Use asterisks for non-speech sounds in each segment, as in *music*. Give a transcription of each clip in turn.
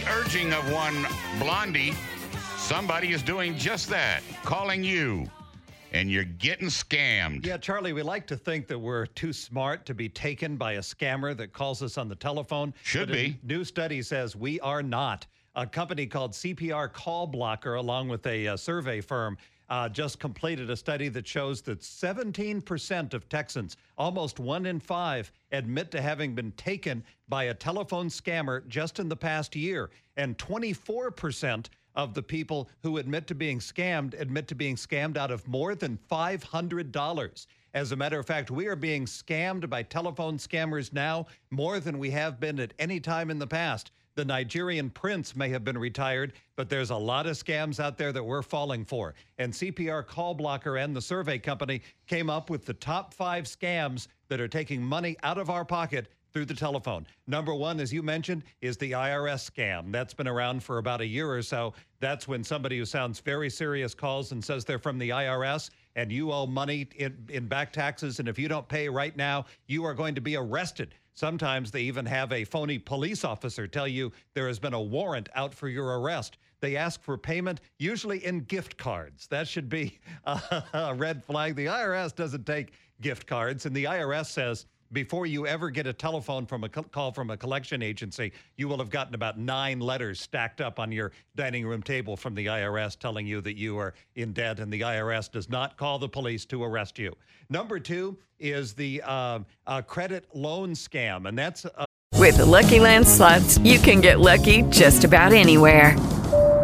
The urging of one Blondie, somebody is doing just that, calling you and you're getting scammed. Yeah, Charlie, we like to think that we're too smart to be taken by a scammer that calls us on the telephone. Should but be. new study says we are not. A company called CPR Call Blocker, along with a uh, survey firm, uh, just completed a study that shows that 17% of Texans, almost one in five, admit to having been taken by a telephone scammer just in the past year. And 24% of the people who admit to being scammed admit to being scammed out of more than $500. As a matter of fact, we are being scammed by telephone scammers now more than we have been at any time in the past. The Nigerian prince may have been retired, but there's a lot of scams out there that we're falling for. And CPR Call Blocker and the survey company came up with the top five scams that are taking money out of our pocket through the telephone. Number one, as you mentioned, is the IRS scam. That's been around for about a year or so. That's when somebody who sounds very serious calls and says they're from the IRS and you owe money in, in back taxes. And if you don't pay right now, you are going to be arrested. Sometimes they even have a phony police officer tell you there has been a warrant out for your arrest. They ask for payment, usually in gift cards. That should be *laughs* a red flag. The IRS doesn't take gift cards, and the IRS says, before you ever get a telephone from a call from a collection agency, you will have gotten about nine letters stacked up on your dining room table from the IRS telling you that you are in debt, and the IRS does not call the police to arrest you. Number two is the uh, uh, credit loan scam, and that's. With the Lucky Land slots, you can get lucky just about anywhere.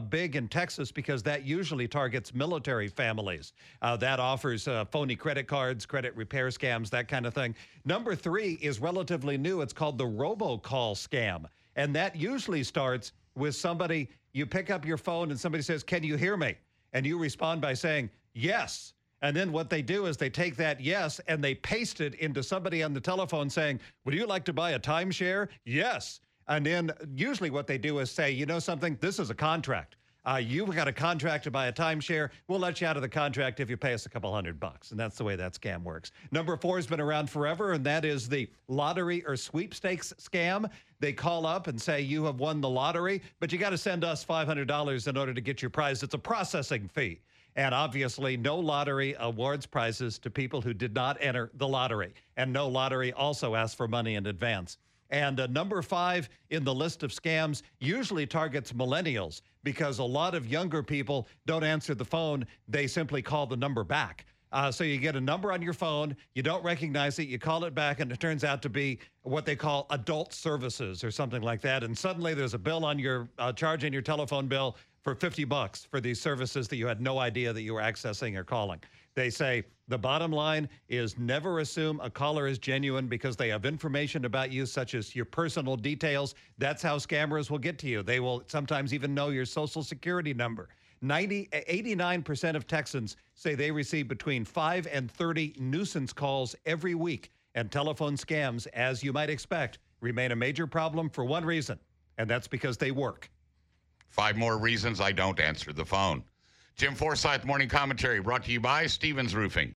big in Texas because that usually targets military families. Uh, that offers uh, phony credit cards, credit repair scams, that kind of thing. Number three is relatively new. It's called the robocall scam. And that usually starts with somebody, you pick up your phone and somebody says, Can you hear me? And you respond by saying, Yes. And then what they do is they take that yes and they paste it into somebody on the telephone saying, Would you like to buy a timeshare? Yes. And then usually what they do is say, you know something, this is a contract. Uh, you've got a contract to buy a timeshare. We'll let you out of the contract if you pay us a couple hundred bucks. And that's the way that scam works. Number four has been around forever, and that is the lottery or sweepstakes scam. They call up and say, You have won the lottery, but you got to send us $500 in order to get your prize. It's a processing fee. And obviously, no lottery awards prizes to people who did not enter the lottery. And no lottery also asks for money in advance. And uh, number five in the list of scams usually targets millennials because a lot of younger people don't answer the phone. They simply call the number back. Uh, so you get a number on your phone, you don't recognize it, you call it back, and it turns out to be what they call adult services or something like that. And suddenly there's a bill on your uh, charge in your telephone bill for 50 bucks for these services that you had no idea that you were accessing or calling. They say the bottom line is never assume a caller is genuine because they have information about you, such as your personal details. That's how scammers will get to you. They will sometimes even know your social security number. 90, 89% of Texans say they receive between 5 and 30 nuisance calls every week. And telephone scams, as you might expect, remain a major problem for one reason, and that's because they work. Five more reasons I don't answer the phone. Jim Forsyth Morning Commentary brought to you by Stevens Roofing.